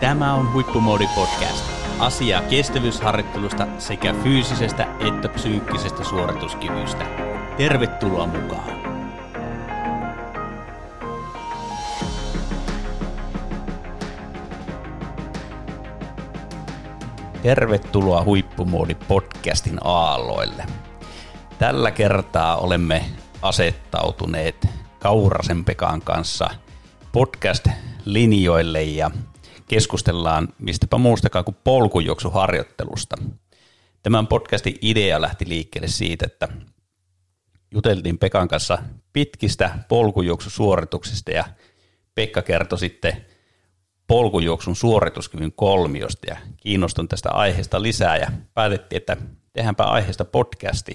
Tämä on Huippumoodi Podcast. Asiaa kestävyysharjoittelusta sekä fyysisestä että psyykkisestä suorituskyvystä. Tervetuloa mukaan! Tervetuloa Huippumoodi Podcastin aalloille. Tällä kertaa olemme asettautuneet Kaurasen Pekan kanssa podcast-linjoille ja keskustellaan mistäpä muustakaan kuin polkujuoksuharjoittelusta. Tämän podcastin idea lähti liikkeelle siitä, että juteltiin Pekan kanssa pitkistä polkujuoksusuorituksista ja Pekka kertoi sitten polkujuoksun suorituskyvyn kolmiosta ja kiinnostun tästä aiheesta lisää ja päätettiin, että tehdäänpä aiheesta podcasti.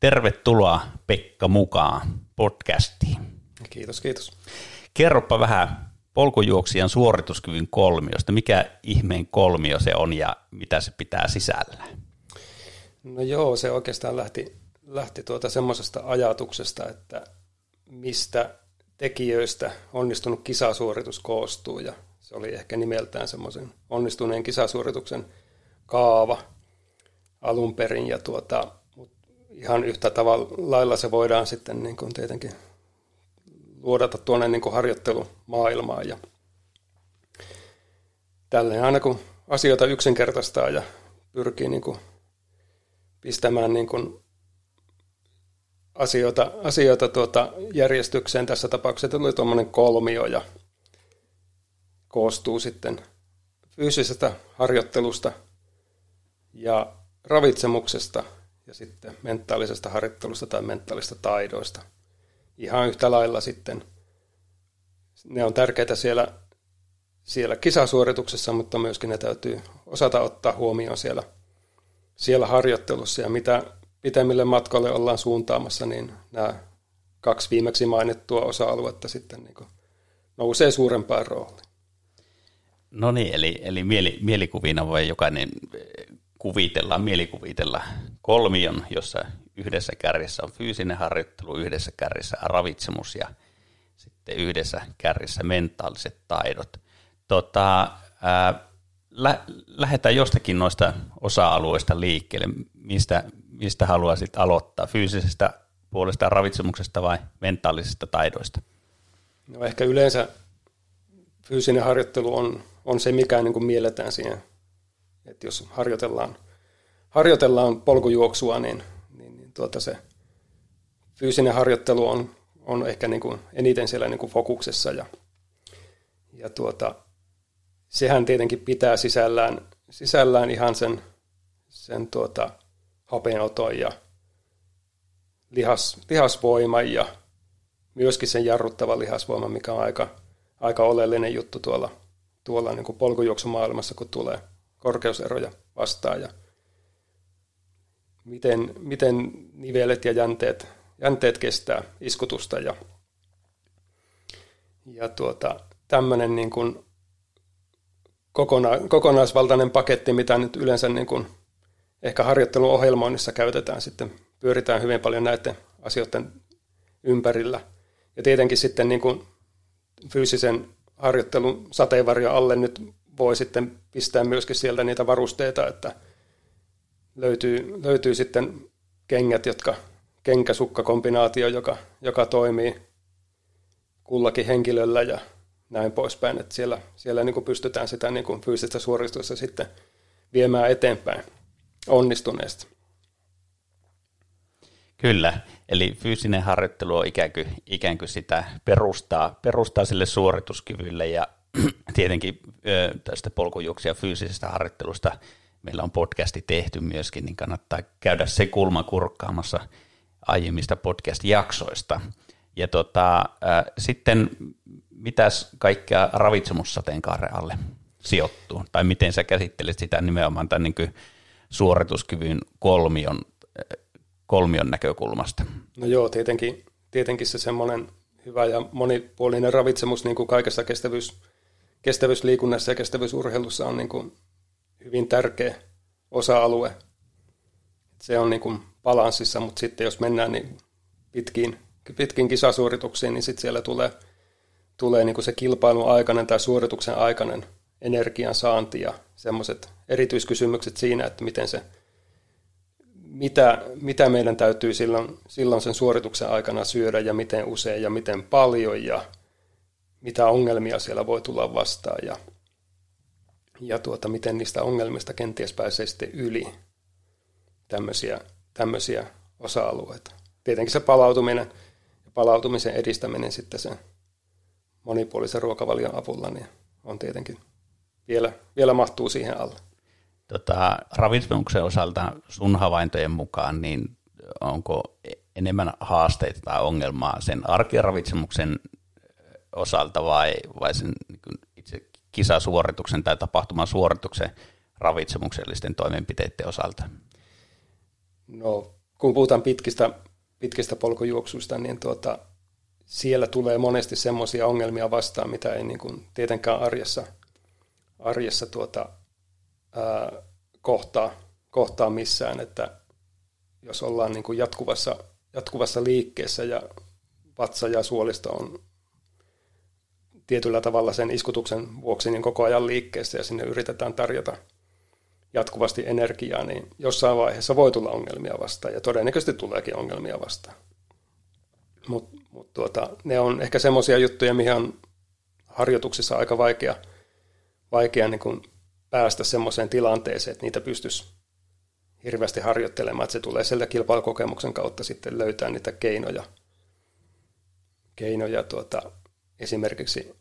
Tervetuloa Pekka mukaan podcastiin. Kiitos, kiitos. Kerropa vähän polkujuoksijan suorituskyvyn kolmiosta. Mikä ihmeen kolmio se on ja mitä se pitää sisällä? No joo, se oikeastaan lähti, lähti tuota semmoisesta ajatuksesta, että mistä tekijöistä onnistunut kisasuoritus koostuu ja se oli ehkä nimeltään semmoisen onnistuneen kisasuorituksen kaava alun perin ja tuota, ihan yhtä tavalla se voidaan sitten niin kuin tietenkin luodata tuonne niin kuin harjoittelumaailmaan. Ja tälleen aina kun asioita yksinkertaistaa ja pyrkii niin kuin pistämään niin kuin asioita, asioita tuota järjestykseen, tässä tapauksessa tuli tuommoinen kolmio ja koostuu sitten fyysisestä harjoittelusta ja ravitsemuksesta ja sitten mentaalisesta harjoittelusta tai mentaalista taidoista ihan yhtä lailla sitten. Ne on tärkeitä siellä, siellä kisasuorituksessa, mutta myöskin ne täytyy osata ottaa huomioon siellä, siellä harjoittelussa. Ja mitä pitemmille matkoille ollaan suuntaamassa, niin nämä kaksi viimeksi mainittua osa-aluetta sitten niin nousee suurempaan rooliin. No niin, eli, eli mieli, mielikuvina voi jokainen kuvitella, mielikuvitella kolmion, jossa yhdessä kärjessä on fyysinen harjoittelu, yhdessä kärjessä ravitsemus ja sitten yhdessä kärjessä mentaaliset taidot. Tota, ää, lä- lähdetään jostakin noista osa-alueista liikkeelle. Mistä, mistä haluaisit aloittaa? Fyysisestä puolesta ravitsemuksesta vai mentaalisista taidoista? No ehkä yleensä fyysinen harjoittelu on, on se, mikä niin kuin mielletään siihen. Että jos harjoitellaan, harjoitellaan polkujuoksua, niin tuota se fyysinen harjoittelu on, on ehkä niin kuin eniten siellä niin kuin fokuksessa ja, ja tuota, sehän tietenkin pitää sisällään, sisällään ihan sen, sen tuota, hapeenoton ja lihas, lihasvoiman ja myöskin sen jarruttava lihasvoima, mikä on aika, aika oleellinen juttu tuolla, tuolla niin kuin polkujuoksumaailmassa, kun tulee korkeuseroja vastaan. Ja miten, miten nivelet ja jänteet, jänteet kestää iskutusta ja, ja tuota, tämmöinen niin kuin kokona, kokonaisvaltainen paketti, mitä nyt yleensä niin kuin ehkä harjoitteluohjelmoinnissa käytetään sitten, pyöritään hyvin paljon näiden asioiden ympärillä. Ja tietenkin sitten niin kuin fyysisen harjoittelun sateenvarjo alle nyt voi sitten pistää myöskin sieltä niitä varusteita, että – löytyy, löytyy sitten kengät, jotka kenkäsukkakombinaatio, joka, joka toimii kullakin henkilöllä ja näin poispäin, että siellä, siellä niin kuin pystytään sitä niin kuin fyysistä suoristusta sitten viemään eteenpäin onnistuneesti. Kyllä, eli fyysinen harjoittelu on ikään kuin, ikään kuin sitä perustaa, perustaa sille suorituskyvylle ja tietenkin tästä polkujuoksia fyysisestä harjoittelusta meillä on podcasti tehty myöskin, niin kannattaa käydä se kulma kurkkaamassa aiemmista podcast-jaksoista. Ja tota, äh, sitten mitäs kaikkea ravitsemussateenkaaren alle sijoittuu? Tai miten sä käsittelet sitä nimenomaan tämän niin suorituskyvyn kolmion, kolmion näkökulmasta? No joo, tietenkin, tietenkin se semmoinen hyvä ja monipuolinen ravitsemus niin kuin kaikessa kestävyys, kestävyysliikunnassa ja kestävyysurheilussa on niin kuin hyvin tärkeä osa-alue. Se on niin kuin balanssissa, mutta sitten jos mennään niin pitkiin, pitkiin kisasuorituksiin, niin sitten siellä tulee, tulee niin kuin se kilpailun aikainen tai suorituksen aikainen energian saanti ja semmoiset erityiskysymykset siinä, että miten se, mitä, mitä meidän täytyy silloin, silloin sen suorituksen aikana syödä ja miten usein ja miten paljon ja mitä ongelmia siellä voi tulla vastaan ja, ja tuota, miten niistä ongelmista kenties pääsee sitten yli tämmöisiä, tämmöisiä osa-alueita. Tietenkin se palautuminen ja palautumisen edistäminen sitten sen monipuolisen ruokavalion avulla niin on tietenkin vielä, vielä mahtuu siihen alle. Tota, ravitsemuksen osalta sun havaintojen mukaan, niin onko enemmän haasteita tai ongelmaa sen arkiravitsemuksen osalta vai, vai sen niin kisasuorituksen tai tapahtuman suorituksen ravitsemuksellisten toimenpiteiden osalta? No, kun puhutaan pitkistä, pitkistä polkujuoksuista, niin tuota, siellä tulee monesti semmoisia ongelmia vastaan, mitä ei niin kuin tietenkään arjessa, arjessa tuota, ää, kohtaa, kohtaa missään, että jos ollaan niin kuin jatkuvassa, jatkuvassa liikkeessä ja vatsa ja suolisto on tietyllä tavalla sen iskutuksen vuoksi niin koko ajan liikkeessä ja sinne yritetään tarjota jatkuvasti energiaa, niin jossain vaiheessa voi tulla ongelmia vastaan ja todennäköisesti tuleekin ongelmia vastaan. Mutta mut tuota, ne on ehkä semmoisia juttuja, mihin on harjoituksissa aika vaikea, vaikea niin kuin päästä semmoiseen tilanteeseen, että niitä pystyisi hirveästi harjoittelemaan, että se tulee sieltä kilpailukokemuksen kautta sitten löytää niitä keinoja, keinoja tuota, esimerkiksi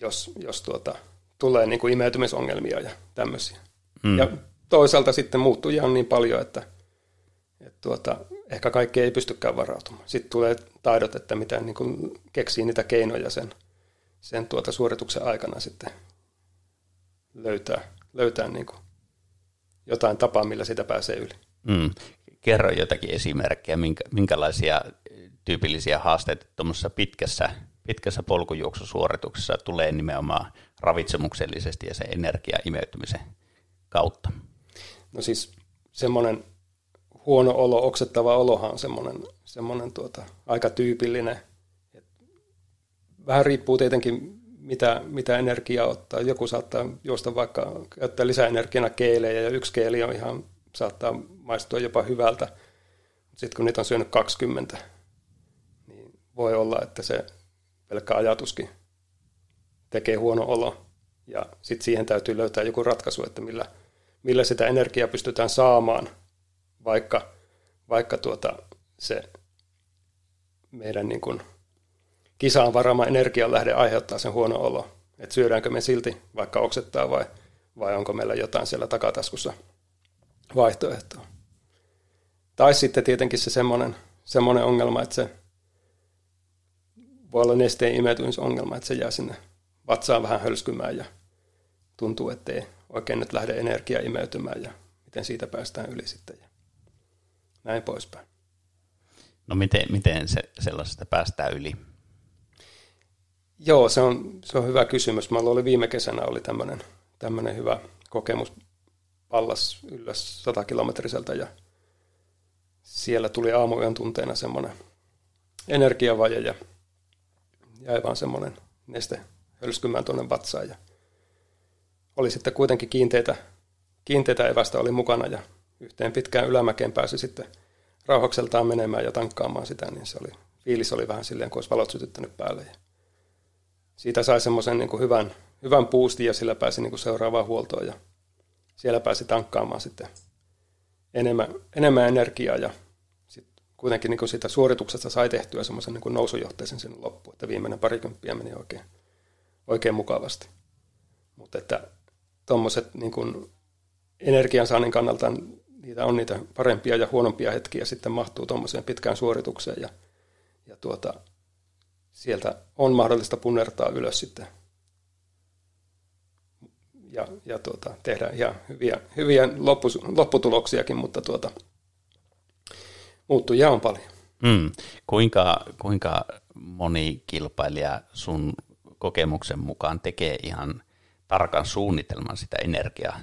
jos, jos tuota, tulee niin kuin imeytymisongelmia ja tämmöisiä. Mm. Ja toisaalta sitten muuttujia on niin paljon, että, että tuota, ehkä kaikki ei pystykään varautumaan. Sitten tulee taidot, että miten niin kuin keksii niitä keinoja sen, sen tuota suorituksen aikana sitten löytää, löytää niin kuin jotain tapaa, millä sitä pääsee yli. Mm. Kerro jotakin esimerkkejä, minkä, minkälaisia tyypillisiä haasteita tuommoisessa pitkässä, pitkässä polkujuoksusuorituksessa tulee nimenomaan ravitsemuksellisesti ja se energia imeytymisen kautta? No siis semmoinen huono olo, oksettava olohan on semmoinen, semmoinen tuota, aika tyypillinen. Vähän riippuu tietenkin, mitä, mitä energiaa ottaa. Joku saattaa juosta vaikka käyttää lisäenergiana keelejä ja yksi keeli on ihan, saattaa maistua jopa hyvältä. Sitten kun niitä on syönyt 20, niin voi olla, että se pelkkä ajatuskin tekee huono olo. Ja sitten siihen täytyy löytää joku ratkaisu, että millä, millä sitä energiaa pystytään saamaan, vaikka, vaikka tuota, se meidän niin kuin kisaan varama lähde aiheuttaa sen huono olo. Että syödäänkö me silti vaikka oksettaa vai, vai onko meillä jotain siellä takataskussa vaihtoehtoa. Tai sitten tietenkin se semmoinen, semmoinen ongelma, että se voi olla nesteen imeytymisongelma, että se jää sinne vatsaan vähän hölskymään ja tuntuu, ettei oikein nyt lähde energia imeytymään ja miten siitä päästään yli sitten ja näin poispäin. No miten, miten se, sellaisesta päästään yli? Joo, se on, se on hyvä kysymys. Meillä oli viime kesänä oli tämmöinen, tämmöinen hyvä kokemus Pallas ylös 100 kilometriseltä ja siellä tuli aamuyön tunteena semmoinen energiavaje ja jäi vaan semmoinen neste hölskymään tuonne vatsaan ja oli sitten kuitenkin kiinteitä, kiinteitä evästä oli mukana ja yhteen pitkään ylämäkeen pääsi sitten rauhakseltaan menemään ja tankkaamaan sitä, niin se oli, fiilis oli vähän silleen, kun olisi valot sytyttänyt päälle. Ja siitä sai semmoisen niin hyvän, hyvän boostin ja sillä pääsi niin kuin seuraavaan huoltoon ja siellä pääsi tankkaamaan sitten enemmän, enemmän energiaa ja kuitenkin niin kuin siitä suorituksesta sai tehtyä semmoisen niin nousujohteisen sinne loppuun, että viimeinen parikymppiä meni oikein, oikein mukavasti. Mutta että tuommoiset niin energiansaannin kannalta niitä on niitä parempia ja huonompia hetkiä sitten mahtuu tuommoiseen pitkään suoritukseen ja, ja tuota, sieltä on mahdollista punnertaa ylös sitten ja, ja tuota, tehdä ihan hyviä, hyviä lopputuloksiakin, mutta tuota, muuttujia on paljon. Mm. Kuinka, kuinka moni kilpailija sun kokemuksen mukaan tekee ihan tarkan suunnitelman sitä energiaa,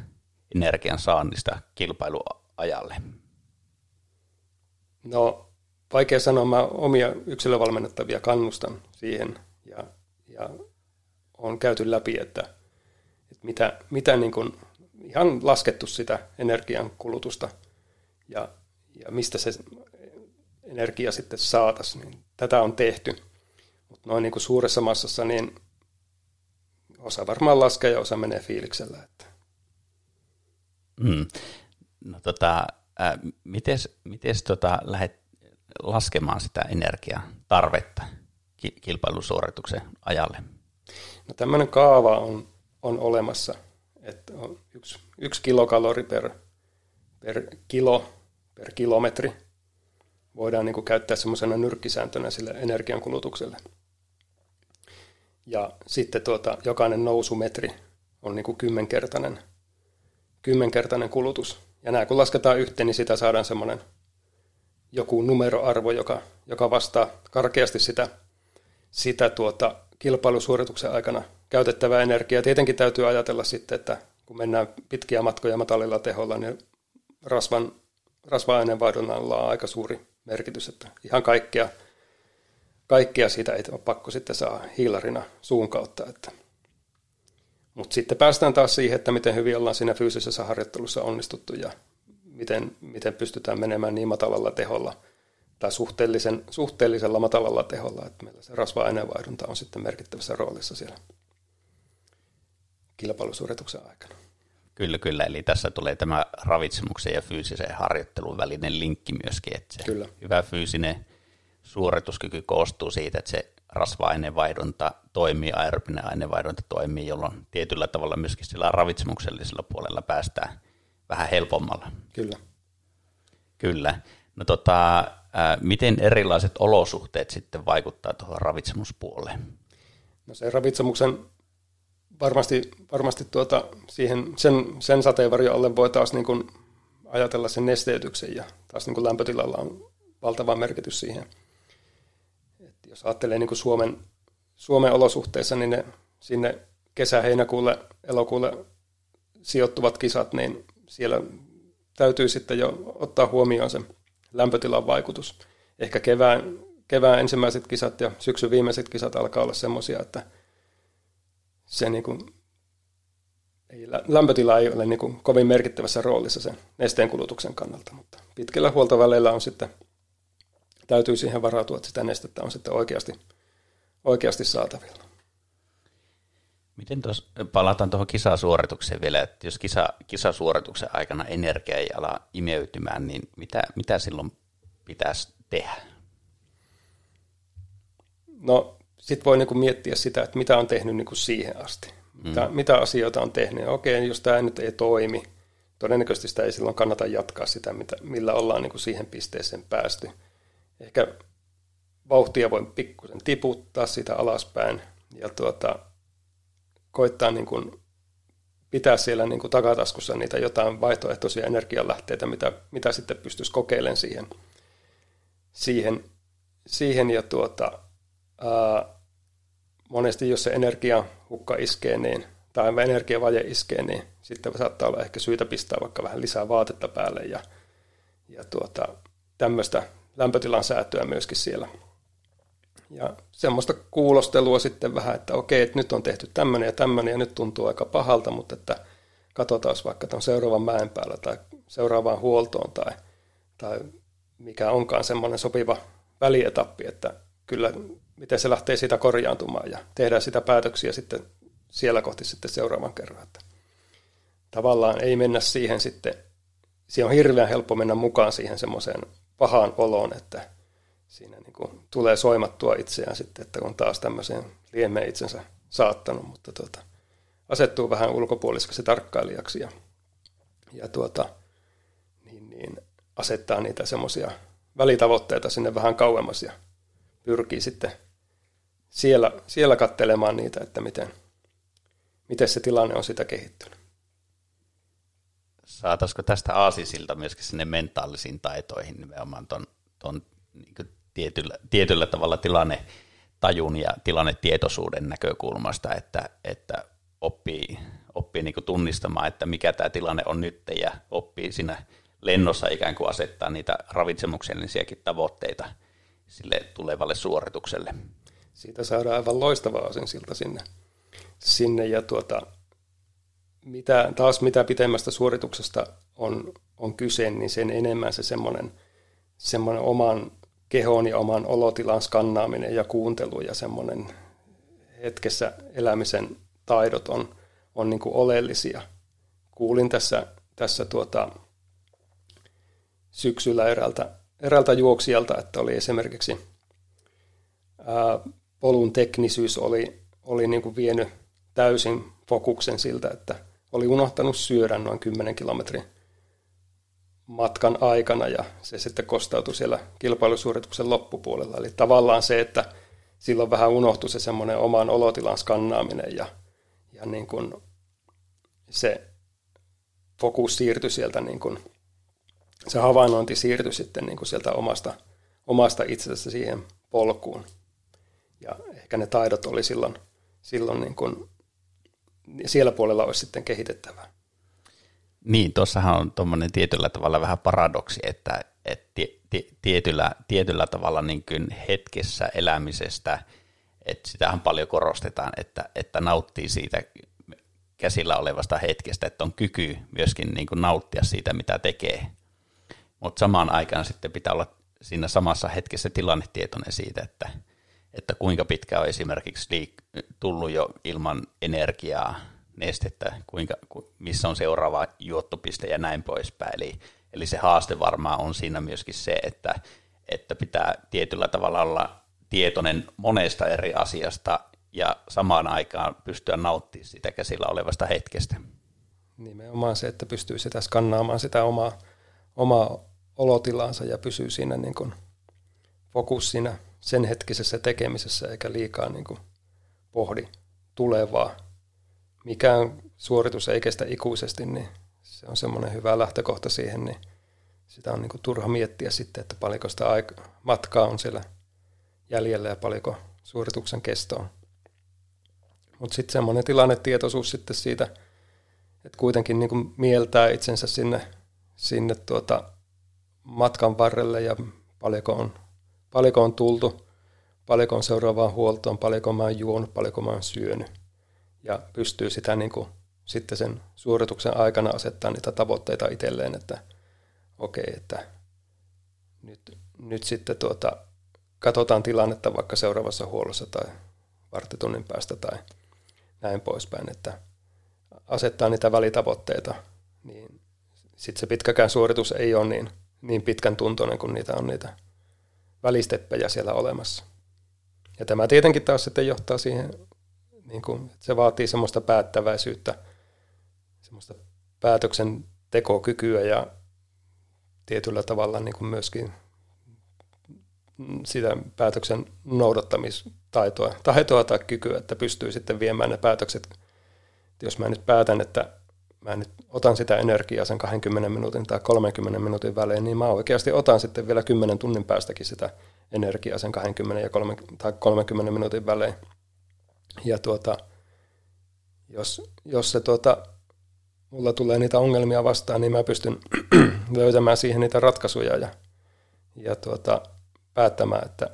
energian saannista kilpailuajalle? No, vaikea sanoa. Mä omia yksilövalmennettavia kannustan siihen ja, ja on käyty läpi, että, mitä, mitä niin kuin, ihan laskettu sitä energian kulutusta ja, ja mistä se energia sitten saataisiin. Niin tätä on tehty. Mutta noin niin kuin suuressa massassa, niin osa varmaan laskee ja osa menee fiiliksellä. Että. Mm. No tota, äh, mites, mites tota, lähdet laskemaan sitä energiatarvetta kilpailusuorituksen ajalle? No tämmöinen kaava on, on olemassa, että on yksi, yksi kilokalori per, per kilo per kilometri voidaan niin kuin käyttää semmoisena nyrkkisääntönä sille energiankulutukselle. Ja sitten tuota, jokainen nousumetri on niin kuin kymmenkertainen, kymmenkertainen kulutus. Ja nämä kun lasketaan yhteen, niin sitä saadaan semmoinen joku numeroarvo, joka, joka vastaa karkeasti sitä, sitä tuota, kilpailusuorituksen aikana käytettävää energiaa. Tietenkin täytyy ajatella sitten, että kun mennään pitkiä matkoja matalilla teholla, niin rasvan, rasva-aineenvaihdonnalla on aika suuri merkitys, että ihan kaikkea, kaikkea siitä ei ole pakko sitten saa hiilarina suun kautta. Että. Mutta sitten päästään taas siihen, että miten hyvin ollaan siinä fyysisessä harjoittelussa onnistuttu ja miten, miten pystytään menemään niin matalalla teholla tai suhteellisen, suhteellisella matalalla teholla, että meillä se rasva-aineenvaihdunta on sitten merkittävässä roolissa siellä kilpailusuorituksen aikana. Kyllä, kyllä. Eli tässä tulee tämä ravitsemuksen ja fyysisen harjoittelun välinen linkki myöskin, että se kyllä. hyvä fyysinen suorituskyky koostuu siitä, että se rasva-aineenvaihdunta toimii, aerobinen aineenvaihdunta toimii, jolloin tietyllä tavalla myöskin sillä ravitsemuksellisella puolella päästään vähän helpommalla. Kyllä. Kyllä. No tota, ää, miten erilaiset olosuhteet sitten vaikuttaa tuohon ravitsemuspuoleen? No se ravitsemuksen varmasti, varmasti tuota, siihen, sen, sen sateenvarjon alle voi taas niin kuin ajatella sen nesteytyksen ja taas niin kuin lämpötilalla on valtava merkitys siihen. Et jos ajattelee niin kuin Suomen, Suomen olosuhteissa, niin ne sinne kesä-heinäkuulle, elokuulle sijoittuvat kisat, niin siellä täytyy sitten jo ottaa huomioon se lämpötilan vaikutus. Ehkä kevään, kevään ensimmäiset kisat ja syksyn viimeiset kisat alkaa olla semmoisia, että – se niin kuin, ei, lämpötila ei ole niin kuin kovin merkittävässä roolissa sen nesteen kulutuksen kannalta, mutta pitkillä huoltoväleillä on sitten, täytyy siihen varautua, että sitä nestettä on sitten oikeasti, oikeasti saatavilla. Miten tuossa, palataan tuohon kisasuoritukseen vielä, että jos kisa, kisasuorituksen aikana energia ei ala imeytymään, niin mitä, mitä silloin pitäisi tehdä? No sitten voi niinku miettiä sitä, että mitä on tehnyt niinku siihen asti. Mitä, mm. mitä asioita on tehnyt. Okei, jos tämä nyt ei toimi, todennäköisesti sitä ei silloin kannata jatkaa sitä, mitä, millä ollaan niinku siihen pisteeseen päästy. Ehkä vauhtia voi pikkusen tiputtaa sitä alaspäin ja tuota, koittaa niin pitää siellä niin kuin takataskussa niitä jotain vaihtoehtoisia energialähteitä, mitä, mitä sitten pystyisi kokeilemaan siihen, siihen, siihen ja tuota, ää, monesti jos se energiahukka iskee, niin, tai energiavaje iskee, niin sitten saattaa olla ehkä syytä pistää vaikka vähän lisää vaatetta päälle ja, ja tuota, tämmöistä lämpötilan säätöä myöskin siellä. Ja semmoista kuulostelua sitten vähän, että okei, että nyt on tehty tämmöinen ja tämmöinen ja nyt tuntuu aika pahalta, mutta että katsotaan vaikka tuon seuraavan mäen päällä tai seuraavaan huoltoon tai, tai mikä onkaan semmoinen sopiva välietappi, että kyllä miten se lähtee siitä korjaantumaan ja tehdään sitä päätöksiä sitten siellä kohti sitten seuraavan kerran. Että tavallaan ei mennä siihen sitten, siinä on hirveän helppo mennä mukaan siihen semmoiseen pahaan oloon, että siinä niin kuin tulee soimattua itseään sitten, että on taas tämmöiseen liemeen itsensä saattanut, mutta tuota, asettuu vähän ulkopuoliseksi tarkkailijaksi ja, ja tuota, niin, niin asettaa niitä semmoisia välitavoitteita sinne vähän kauemmas ja pyrkii sitten siellä, siellä katselemaan niitä, että miten, miten se tilanne on sitä kehittynyt. Saataisiko tästä aasisilta myöskin sinne mentaalisiin taitoihin nimenomaan ton, ton niin tietyllä, tietyllä tavalla tilanne tajun ja tilannetietoisuuden näkökulmasta, että, että oppii, oppii niin tunnistamaan, että mikä tämä tilanne on nyt ja oppii siinä lennossa ikään kuin asettaa niitä ravitsemuksellisiakin tavoitteita sille tulevalle suoritukselle siitä saadaan aivan loistava asensilta sinne. sinne ja tuota, mitä, taas mitä pitemmästä suorituksesta on, on kyse, niin sen enemmän se semmoinen, semmoinen oman kehon ja oman olotilan skannaaminen ja kuuntelu ja semmoinen hetkessä elämisen taidot on, on niin kuin oleellisia. Kuulin tässä, tässä tuota, syksyllä eräältä, eräältä juoksijalta, että oli esimerkiksi ää, polun teknisyys oli, oli niin kuin vienyt täysin fokuksen siltä, että oli unohtanut syödä noin 10 kilometrin matkan aikana ja se sitten kostautui siellä kilpailusuorituksen loppupuolella. Eli tavallaan se, että silloin vähän unohtui se semmoinen oman olotilan skannaaminen ja, ja niin kuin se fokus siirtyi sieltä, niin kuin, se havainnointi siirtyi sitten niin kuin sieltä omasta, omasta itsestä siihen polkuun. Ja ehkä ne taidot oli silloin, silloin niin kuin, siellä puolella olisi sitten kehitettävää. Niin, tuossahan on tuommoinen tietyllä tavalla vähän paradoksi, että, että tietyllä, tietyllä tavalla niin kuin hetkessä elämisestä, että sitähän paljon korostetaan, että, että nauttii siitä käsillä olevasta hetkestä, että on kyky myöskin niin kuin nauttia siitä, mitä tekee. Mutta samaan aikaan sitten pitää olla siinä samassa hetkessä tilannetietoinen siitä, että, että kuinka pitkä on esimerkiksi liik- tullut jo ilman energiaa nestettä, kuinka, missä on seuraava juottopiste ja näin poispäin. Eli, eli se haaste varmaan on siinä myöskin se, että, että pitää tietyllä tavalla olla tietoinen monesta eri asiasta ja samaan aikaan pystyä nauttimaan sitä käsillä olevasta hetkestä. Nimenomaan se, että pystyy sitä skannaamaan sitä omaa, omaa olotilansa ja pysyy siinä niin kuin fokus siinä sen hetkisessä tekemisessä eikä liikaa niin kuin pohdi tulevaa. Mikään suoritus ei kestä ikuisesti, niin se on semmoinen hyvä lähtökohta siihen, niin sitä on niin kuin turha miettiä sitten, että paljonko sitä matkaa on siellä jäljellä ja paljonko suorituksen kesto on. Mutta sitten semmoinen tilannetietoisuus sitten siitä, että kuitenkin niin kuin mieltää itsensä sinne, sinne tuota matkan varrelle ja paljonko on, paljonko on tultu, paljonko on seuraavaan huoltoon, paljonko mä oon juonut, paljonko mä oon syönyt. Ja pystyy sitä niin kuin sitten sen suorituksen aikana asettaa niitä tavoitteita itselleen, että okei, okay, että nyt, nyt sitten tuota, katsotaan tilannetta vaikka seuraavassa huollossa tai varttitunnin päästä tai näin poispäin, että asettaa niitä välitavoitteita, niin sitten se pitkäkään suoritus ei ole niin, niin pitkän tuntoinen, kun niitä on niitä välisteppejä siellä olemassa. Ja tämä tietenkin taas sitten johtaa siihen, niin kuin, että se vaatii semmoista päättäväisyyttä, semmoista päätöksentekokykyä ja tietyllä tavalla niin kuin myöskin sitä päätöksen noudattamistaitoa taitoa tai kykyä, että pystyy sitten viemään ne päätökset. Jos mä nyt päätän, että mä nyt otan sitä energiaa sen 20 minuutin tai 30 minuutin välein, niin mä oikeasti otan sitten vielä 10 tunnin päästäkin sitä energiaa sen 20 ja 30, tai 30 minuutin välein. Ja tuota, jos, jos se tuota, mulla tulee niitä ongelmia vastaan, niin mä pystyn löytämään siihen niitä ratkaisuja ja, ja tuota, päättämään, että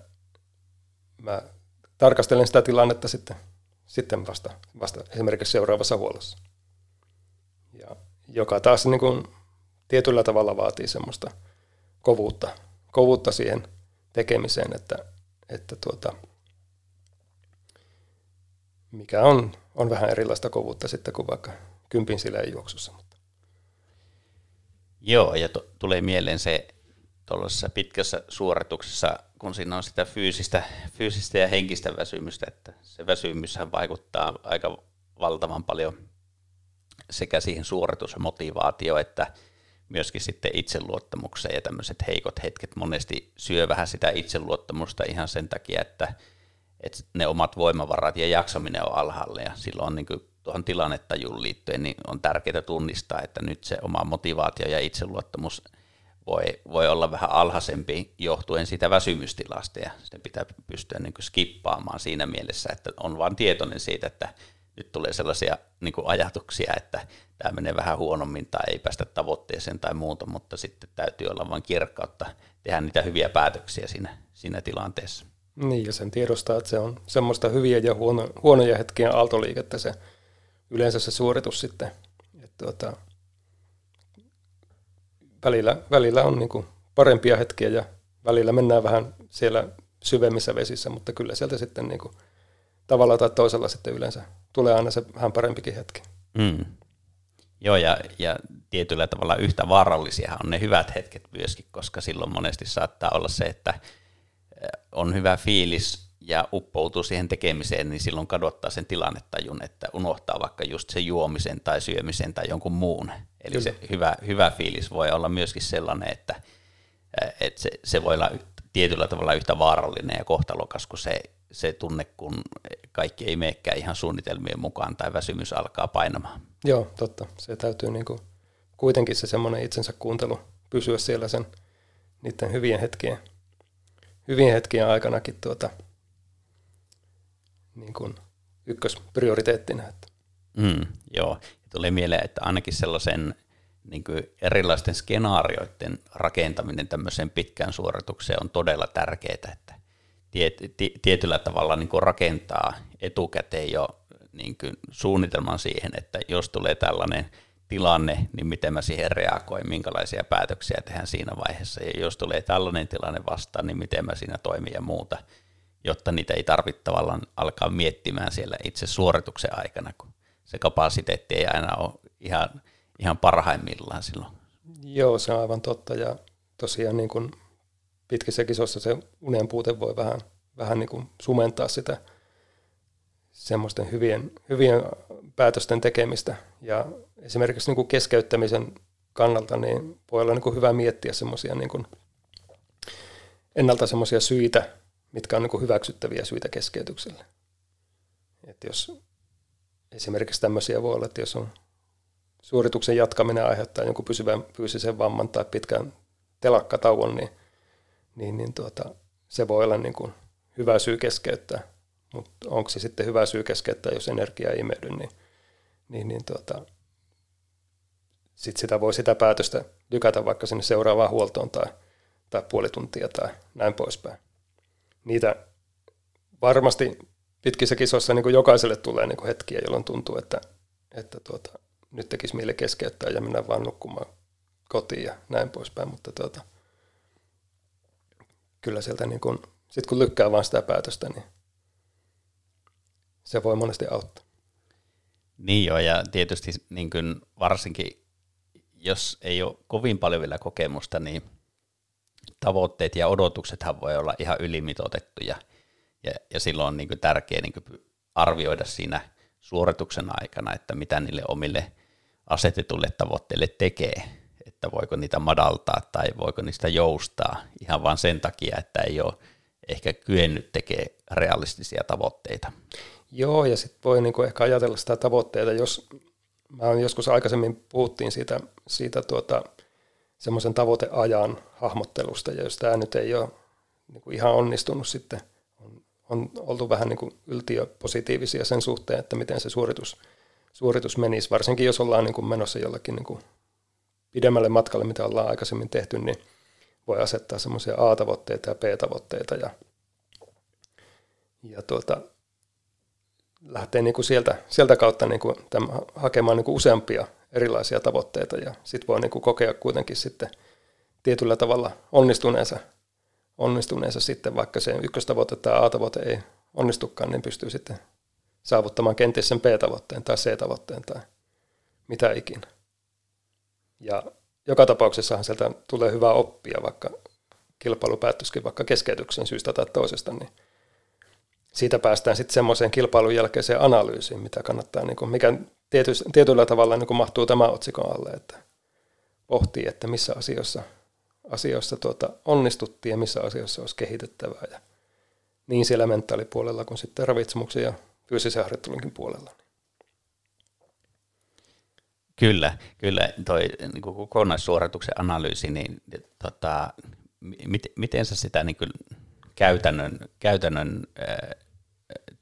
mä tarkastelen sitä tilannetta sitten, sitten vasta, vasta esimerkiksi seuraavassa huollossa. Ja joka taas niin kuin tietyllä tavalla vaatii semmoista kovuutta, kovuutta siihen tekemiseen, että, että tuota, mikä on, on vähän erilaista kovuutta sitten kuin vaikka kympin sileen juoksussa. Joo, ja to, tulee mieleen se tuollaisessa pitkässä suorituksessa, kun siinä on sitä fyysistä, fyysistä ja henkistä väsymystä, että se väsymyshän vaikuttaa aika valtavan paljon sekä siihen suoritusmotivaatioon, että myöskin sitten itseluottamukseen ja tämmöiset heikot hetket. Monesti syö vähän sitä itseluottamusta ihan sen takia, että, että ne omat voimavarat ja jaksaminen on alhaalla. Ja silloin on niin kuin tuohon tilannetajuun liittyen niin on tärkeää tunnistaa, että nyt se oma motivaatio ja itseluottamus voi, voi olla vähän alhaisempi johtuen siitä väsymystilasta. Ja sitä pitää pystyä niin skippaamaan siinä mielessä, että on vain tietoinen siitä, että nyt tulee sellaisia niin kuin ajatuksia, että tämä menee vähän huonommin tai ei päästä tavoitteeseen tai muuta, mutta sitten täytyy olla vain kirkkautta tehdä niitä hyviä päätöksiä siinä, siinä tilanteessa. Niin, ja sen tiedostaa, että se on semmoista hyviä ja huono, huonoja hetkiä aaltoliikettä se yleensä se suoritus sitten, tuota, välillä, välillä on niin kuin parempia hetkiä ja välillä mennään vähän siellä syvemmissä vesissä, mutta kyllä sieltä sitten niin kuin tavalla tai toisella sitten yleensä tulee aina se vähän parempikin hetki. Mm. Joo, ja, ja tietyllä tavalla yhtä vaarallisia on ne hyvät hetket myöskin, koska silloin monesti saattaa olla se, että on hyvä fiilis ja uppoutuu siihen tekemiseen, niin silloin kadottaa sen tilannetajun, että unohtaa vaikka just se juomisen tai syömisen tai jonkun muun. Eli Kyllä. se hyvä, hyvä fiilis voi olla myöskin sellainen, että, että se, se voi olla tietyllä tavalla yhtä vaarallinen ja kohtalokas kuin se, se tunne, kun kaikki ei menekään ihan suunnitelmien mukaan tai väsymys alkaa painamaan. Joo, totta. Se täytyy niin kuin, kuitenkin se semmoinen itsensä kuuntelu pysyä siellä sen niiden hyvien hetkien, hyvien hetkien aikanakin tuota, niin kuin ykkösprioriteettina. Että. Mm, joo, tuli mieleen, että ainakin sellaisen niin kuin erilaisten skenaarioiden rakentaminen tämmöiseen pitkään suoritukseen on todella tärkeää, että tiet, tietyllä tavalla niin kuin rakentaa etukäteen jo niin kuin suunnitelman siihen, että jos tulee tällainen tilanne, niin miten mä siihen reagoin, minkälaisia päätöksiä tehdään siinä vaiheessa, ja jos tulee tällainen tilanne vastaan, niin miten mä siinä toimin ja muuta, jotta niitä ei tarvitse tavallaan alkaa miettimään siellä itse suorituksen aikana, kun se kapasiteetti ei aina ole ihan, ihan parhaimmillaan silloin. Joo, se on aivan totta, ja tosiaan niin kuin pitkissä kisossa se unen puute voi vähän, vähän niin kuin sumentaa sitä semmoisten hyvien, hyvien päätösten tekemistä. Ja esimerkiksi niin kuin keskeyttämisen kannalta niin voi olla niin kuin hyvä miettiä semmoisia niin kuin ennalta semmoisia syitä, mitkä on niin kuin hyväksyttäviä syitä keskeytykselle. Että jos esimerkiksi tämmöisiä voi olla, että jos on suorituksen jatkaminen aiheuttaa jonkun pysyvän fyysisen vamman tai pitkän telakkatauon, niin, niin, niin tuota, se voi olla niin kuin hyvä syy keskeyttää. Mutta onko se sitten hyvä syy keskeyttää, jos energia ei imeydy, niin, niin, niin tuota, sit sitä voi sitä päätöstä lykätä vaikka sinne seuraavaan huoltoon tai, tai puoli tuntia tai näin poispäin. Niitä varmasti pitkissä kisoissa niin kuin jokaiselle tulee niin kuin hetkiä, jolloin tuntuu, että, että tuota, nyt tekisi mieli keskeyttää ja mennä vaan nukkumaan kotiin ja näin poispäin, mutta tuota, kyllä sieltä niin kun, sit kun lykkää vaan sitä päätöstä, niin se voi monesti auttaa. Niin joo, ja tietysti niin kuin varsinkin, jos ei ole kovin paljon vielä kokemusta, niin tavoitteet ja odotuksethan voi olla ihan ylimitoitettuja, ja, ja silloin on niin kuin tärkeää niin kuin arvioida siinä suorituksen aikana, että mitä niille omille asetetulle tavoitteille tekee, että voiko niitä madaltaa tai voiko niistä joustaa ihan vain sen takia, että ei ole ehkä kyennyt tekemään realistisia tavoitteita. Joo, ja sitten voi niinku ehkä ajatella sitä tavoitteita, jos mä joskus aikaisemmin puhuttiin siitä, siitä tuota, semmoisen tavoiteajan hahmottelusta, ja jos tämä nyt ei ole niinku ihan onnistunut sitten, on, on oltu vähän niinku yltiöpositiivisia sen suhteen, että miten se suoritus, suoritus menisi, varsinkin jos ollaan niinku menossa jollakin niinku pidemmälle matkalle, mitä ollaan aikaisemmin tehty, niin voi asettaa semmoisia A-tavoitteita ja B-tavoitteita ja, ja tuota, lähtee niin kuin sieltä, sieltä kautta niin kuin tämän, hakemaan niin kuin useampia erilaisia tavoitteita ja sitten voi niin kuin kokea kuitenkin sitten tietyllä tavalla onnistuneensa, onnistuneensa sitten, vaikka se ykköstavoite tai A-tavoite ei onnistukaan, niin pystyy sitten saavuttamaan kenties sen B-tavoitteen tai C-tavoitteen tai mitä ikinä. Ja joka tapauksessahan sieltä tulee hyvää oppia, vaikka kilpailu päättyisikin vaikka keskeytyksen syystä tai toisesta, niin siitä päästään sitten semmoiseen kilpailun jälkeiseen analyysiin, mitä kannattaa, niin kuin, mikä tiety, tietyllä tavalla niin kuin mahtuu tämän otsikon alle, että pohtii, että missä asioissa, asioissa tuota, onnistuttiin ja missä asioissa olisi kehitettävää. Ja niin siellä mentaalipuolella kuin sitten ravitsemuksen ja fyysisen harjoittelunkin puolella. Kyllä, kyllä. Toi niin kuin kokonaissuorituksen analyysi, niin tota, miten, miten sä sitä niin kuin käytännön, käytännön äh,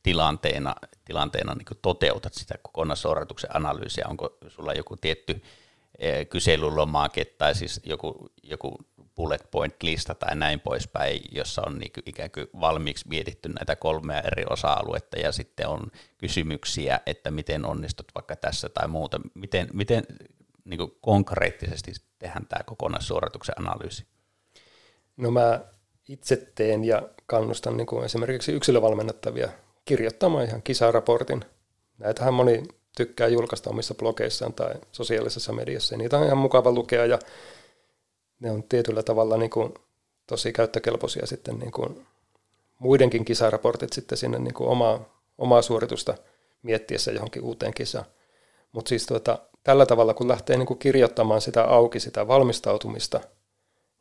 tilanteena, tilanteena niin toteutat sitä kokonaissuorituksen analyysiä? Onko sulla joku tietty äh, kyselylomake tai siis joku, joku bullet point-lista tai näin poispäin, jossa on niin ikään kuin valmiiksi mietitty näitä kolmea eri osa-aluetta ja sitten on kysymyksiä, että miten onnistut vaikka tässä tai muuta. Miten, miten niin kuin konkreettisesti tehdään tämä kokonaissuorituksen analyysi? No mä itse teen ja kannustan niin kuin esimerkiksi yksilövalmennettavia kirjoittamaan ihan kisaraportin. Näitähän moni tykkää julkaista omissa blogeissaan tai sosiaalisessa mediassa. Niitä on ihan mukava lukea ja ne on tietyllä tavalla niin kuin tosi käyttökelpoisia sitten niin kuin muidenkin kisaraportit sitten sinne niin kuin omaa, omaa suoritusta miettiessä johonkin uuteen kisaan. Mutta siis tuota, tällä tavalla, kun lähtee niin kuin kirjoittamaan sitä auki, sitä valmistautumista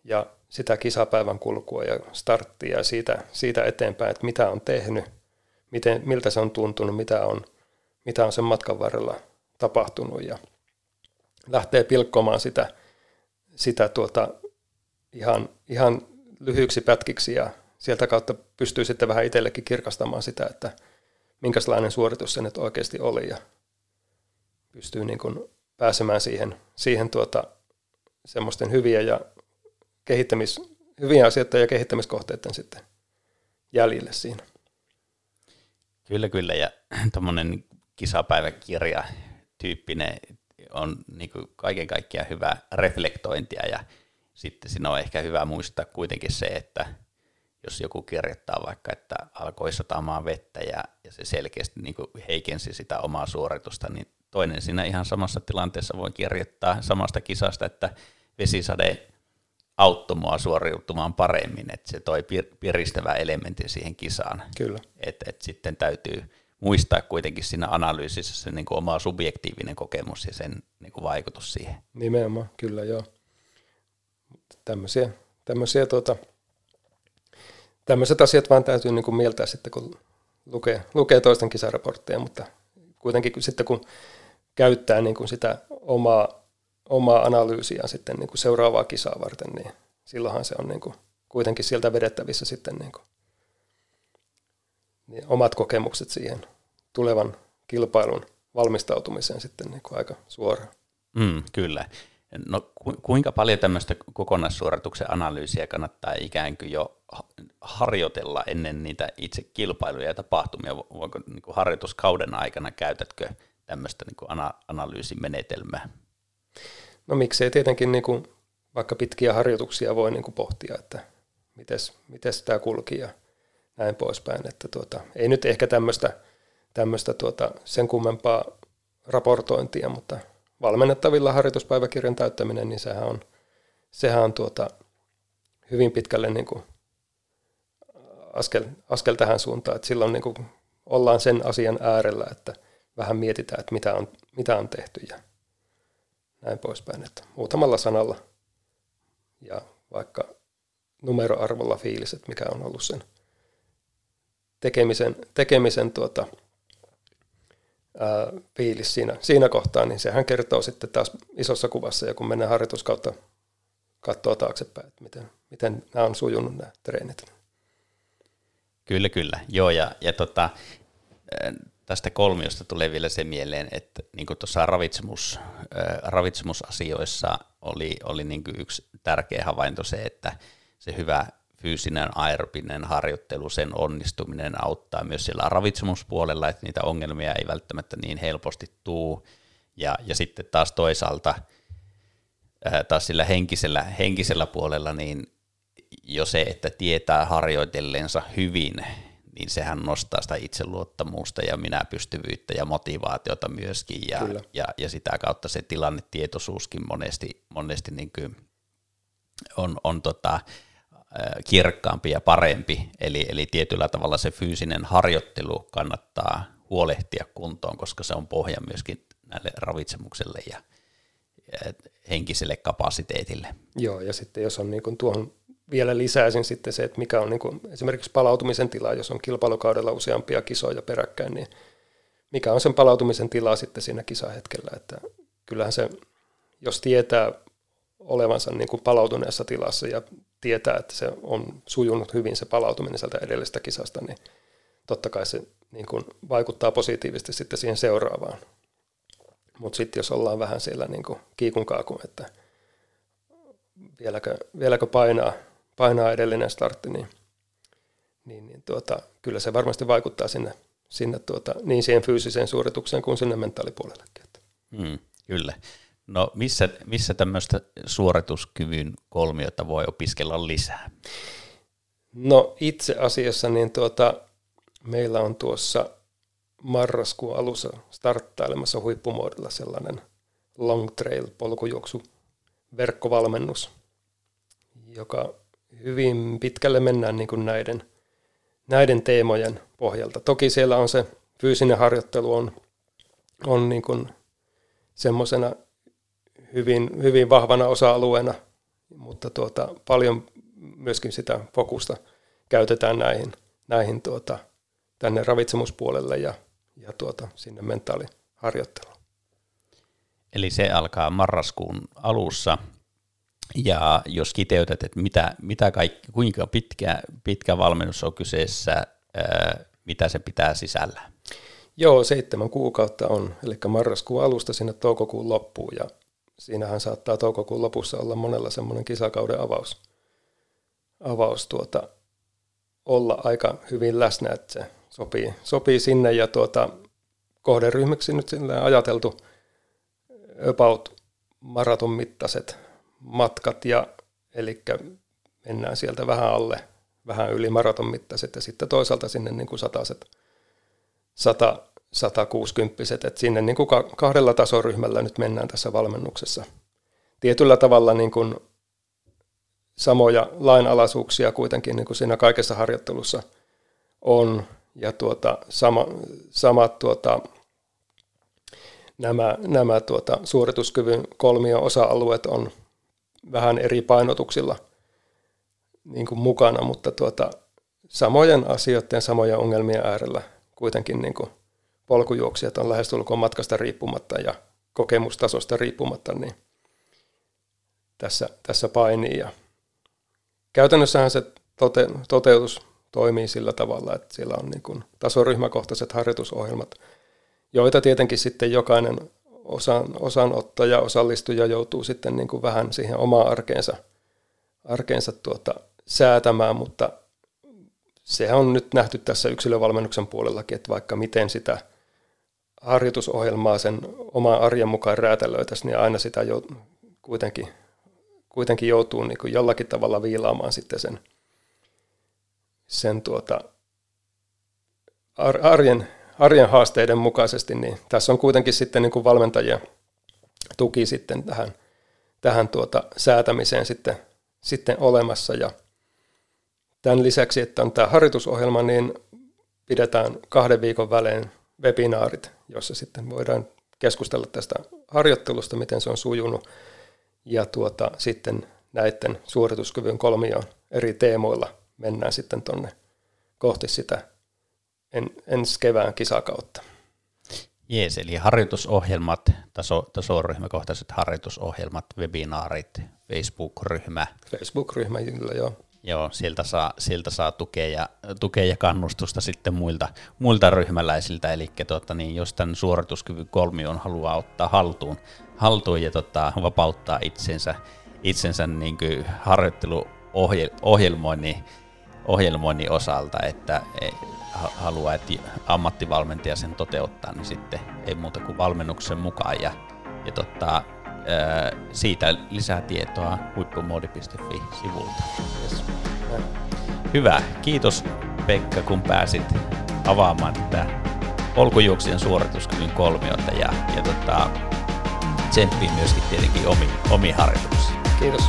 ja sitä kisapäivän kulkua ja starttia ja siitä, siitä eteenpäin, että mitä on tehnyt, miten, miltä se on tuntunut, mitä on, mitä on sen matkan varrella tapahtunut ja lähtee pilkkomaan sitä, sitä tuota, ihan, ihan lyhyiksi pätkiksi ja sieltä kautta pystyy sitten vähän itsellekin kirkastamaan sitä, että minkälainen suoritus se nyt oikeasti oli ja pystyy niin kuin pääsemään siihen, siihen tuota, semmoisten hyviä ja kehittämis, hyviä asioita ja kehittämiskohteiden sitten jäljille siinä. Kyllä, kyllä. Ja tuommoinen kisapäiväkirja tyyppinen on niin kuin kaiken kaikkiaan hyvä reflektointia ja sitten siinä on ehkä hyvä muistaa kuitenkin se, että jos joku kirjoittaa vaikka, että alkoi satamaan vettä ja, ja se selkeästi niin kuin heikensi sitä omaa suoritusta, niin toinen siinä ihan samassa tilanteessa voi kirjoittaa samasta kisasta, että vesisade auttoi mua suoriutumaan paremmin, että se toi piristävä elementin siihen kisaan. Kyllä. Et, et sitten täytyy muistaa kuitenkin siinä analyysissä se niin kuin oma subjektiivinen kokemus ja sen niin kuin vaikutus siihen. Nimenomaan, kyllä joo. Tämmöisiä, tämmöisiä tuota, tämmöiset asiat vaan täytyy niin kuin mieltää sitten, kun lukee, lukee toisten kisaraportteja, mutta kuitenkin sitten kun käyttää niin kuin sitä omaa, omaa analyysiä sitten niin kuin seuraavaa kisaa varten, niin silloinhan se on niin kuin kuitenkin sieltä vedettävissä sitten niin kuin, niin omat kokemukset siihen tulevan kilpailun valmistautumiseen sitten niin kuin aika suoraan. Mm, kyllä. No ku, kuinka paljon tämmöistä kokonaissuorituksen analyysiä kannattaa ikään kuin jo harjoitella ennen niitä itse kilpailuja ja tapahtumia? Voiko niin kuin harjoituskauden aikana käytätkö tämmöistä niin kuin ana- analyysimenetelmää? No miksei tietenkin niin kuin, vaikka pitkiä harjoituksia voi niin kuin pohtia, että miten tämä kulki ja näin poispäin. Että tuota, ei nyt ehkä tämmöistä, tämmöistä tuota, sen kummempaa raportointia, mutta valmennettavilla harjoituspäiväkirjan täyttäminen, niin sehän on, sehän on tuota, hyvin pitkälle niin kuin askel, askel tähän suuntaan, että silloin niin kuin ollaan sen asian äärellä, että vähän mietitään, että mitä on, mitä on tehty ja näin poispäin. Että muutamalla sanalla ja vaikka numeroarvolla fiilis, että mikä on ollut sen tekemisen, tekemisen tuota, fiilis siinä, siinä kohtaa, niin sehän kertoo sitten taas isossa kuvassa, ja kun mennään harjoituskautta katsoa taaksepäin, että miten, miten nämä on sujunut nämä treenit. Kyllä, kyllä. Joo, ja, ja tota, tästä kolmiosta tulee vielä se mieleen, että niin kuin tuossa ravitsemus, ravitsemusasioissa oli, oli niin kuin yksi tärkeä havainto se, että se hyvä fyysinen aerobinen harjoittelu, sen onnistuminen auttaa myös siellä ravitsemuspuolella, että niitä ongelmia ei välttämättä niin helposti tuu. Ja, ja sitten taas toisaalta ää, taas sillä henkisellä, henkisellä puolella, niin jo se, että tietää harjoitellensa hyvin, niin sehän nostaa sitä itseluottamusta ja minä pystyvyyttä ja motivaatiota myöskin, ja, ja, ja sitä kautta se tilannetietoisuuskin monesti, monesti niin kuin on, on tota, kirkkaampi ja parempi, eli, eli tietyllä tavalla se fyysinen harjoittelu kannattaa huolehtia kuntoon, koska se on pohja myöskin näille ravitsemukselle ja, ja henkiselle kapasiteetille. Joo, ja sitten jos on niin kuin tuohon vielä lisäisin sitten se, että mikä on niin kuin esimerkiksi palautumisen tila, jos on kilpailukaudella useampia kisoja peräkkäin, niin mikä on sen palautumisen tila sitten siinä kisahetkellä, että kyllähän se, jos tietää olevansa niin kuin palautuneessa tilassa ja tietää, että se on sujunut hyvin se palautuminen sieltä edellisestä kisasta, niin totta kai se niin kuin vaikuttaa positiivisesti sitten siihen seuraavaan. Mutta sitten jos ollaan vähän siellä niin kuin kiikun kaakun, että vieläkö, vieläkö painaa, painaa edellinen startti, niin, niin, niin tuota, kyllä se varmasti vaikuttaa sinne, sinne tuota, niin siihen fyysiseen suoritukseen kuin sinne mentaalipuolellekin. Mm, kyllä. No missä, missä tämmöistä suorituskyvyn kolmiota voi opiskella lisää? No itse asiassa niin tuota, meillä on tuossa marraskuun alussa starttailemassa huippumuodilla sellainen long trail polkujuoksu verkkovalmennus, joka hyvin pitkälle mennään niin kuin näiden, näiden teemojen pohjalta. Toki siellä on se fyysinen harjoittelu on, on niin kuin semmoisena hyvin, hyvin vahvana osa-alueena, mutta tuota, paljon myöskin sitä fokusta käytetään näihin, näihin tuota, tänne ravitsemuspuolelle ja, ja tuota, sinne mentaaliharjoitteluun. Eli se alkaa marraskuun alussa. Ja jos kiteytät, että mitä, mitä kaikki, kuinka pitkä, pitkä valmennus on kyseessä, ää, mitä se pitää sisällä? Joo, seitsemän kuukautta on, eli marraskuun alusta sinne toukokuun loppuun, ja siinähän saattaa toukokuun lopussa olla monella semmoinen kisakauden avaus, avaus tuota, olla aika hyvin läsnä, että se sopii, sopii sinne, ja tuota, kohderyhmäksi nyt ajateltu – about maraton mittaiset matkat, ja, eli mennään sieltä vähän alle, vähän yli maraton mittaiset, ja sitten toisaalta sinne niin kuin sataset, 100, 160 että sinne niin kuin kahdella tasoryhmällä nyt mennään tässä valmennuksessa. Tietyllä tavalla niin kuin samoja lainalaisuuksia kuitenkin niin kuin siinä kaikessa harjoittelussa on, ja tuota, sama, samat tuota, nämä, nämä tuota, suorituskyvyn kolmio osa-alueet on vähän eri painotuksilla niin kuin mukana, mutta tuota, samojen asioiden, samojen ongelmien äärellä kuitenkin niin kuin polkujuoksijat on lähestulkoon matkasta riippumatta ja kokemustasosta riippumatta, niin tässä, tässä painii. Ja käytännössähän se tote, toteutus toimii sillä tavalla, että siellä on niin kuin tasoryhmäkohtaiset harjoitusohjelmat – joita tietenkin sitten jokainen osan, osanottaja, osallistuja joutuu sitten niin kuin vähän siihen omaan arkeensa, arkeensa tuota, säätämään, mutta se on nyt nähty tässä yksilövalmennuksen puolellakin, että vaikka miten sitä harjoitusohjelmaa sen oman arjen mukaan räätälöitäisiin, niin aina sitä jo, kuitenkin, kuitenkin joutuu niin kuin jollakin tavalla viilaamaan sitten sen, sen tuota, arjen arjen haasteiden mukaisesti, niin tässä on kuitenkin sitten niin kuin valmentajien tuki sitten tähän, tähän tuota säätämiseen sitten, sitten olemassa. Ja tämän lisäksi, että on tämä harjoitusohjelma, niin pidetään kahden viikon välein webinaarit, jossa sitten voidaan keskustella tästä harjoittelusta, miten se on sujunut, ja tuota, sitten näiden suorituskyvyn kolmioon eri teemoilla mennään sitten tuonne kohti sitä en, ensi kevään kisakautta. Jees, eli harjoitusohjelmat, taso, tasoryhmäkohtaiset harjoitusohjelmat, webinaarit, Facebook-ryhmä. Facebook-ryhmä, kyllä joo. Joo, sieltä saa, sieltä saa tukea, ja, tukea ja kannustusta sitten muilta, muilta ryhmäläisiltä, eli tota, niin, jos tämän suorituskyvyn kolmion haluaa ottaa haltuun, haltuun ja tota, vapauttaa itsensä, itsensä niin harjoitteluohjelmoinnin ohjelmoinnin osalta, että haluaa, että ammattivalmentaja sen toteuttaa, niin sitten ei muuta kuin valmennuksen mukaan. Ja, ja tota, siitä lisää tietoa huippumoodi.fi-sivulta. Yes. Hyvä. Kiitos Pekka, kun pääsit avaamaan tätä polkujuoksijan suorituskyvyn kolmiota ja, ja tota, tsemppiin myöskin tietenkin omi, omi harjoituksiin. Kiitos.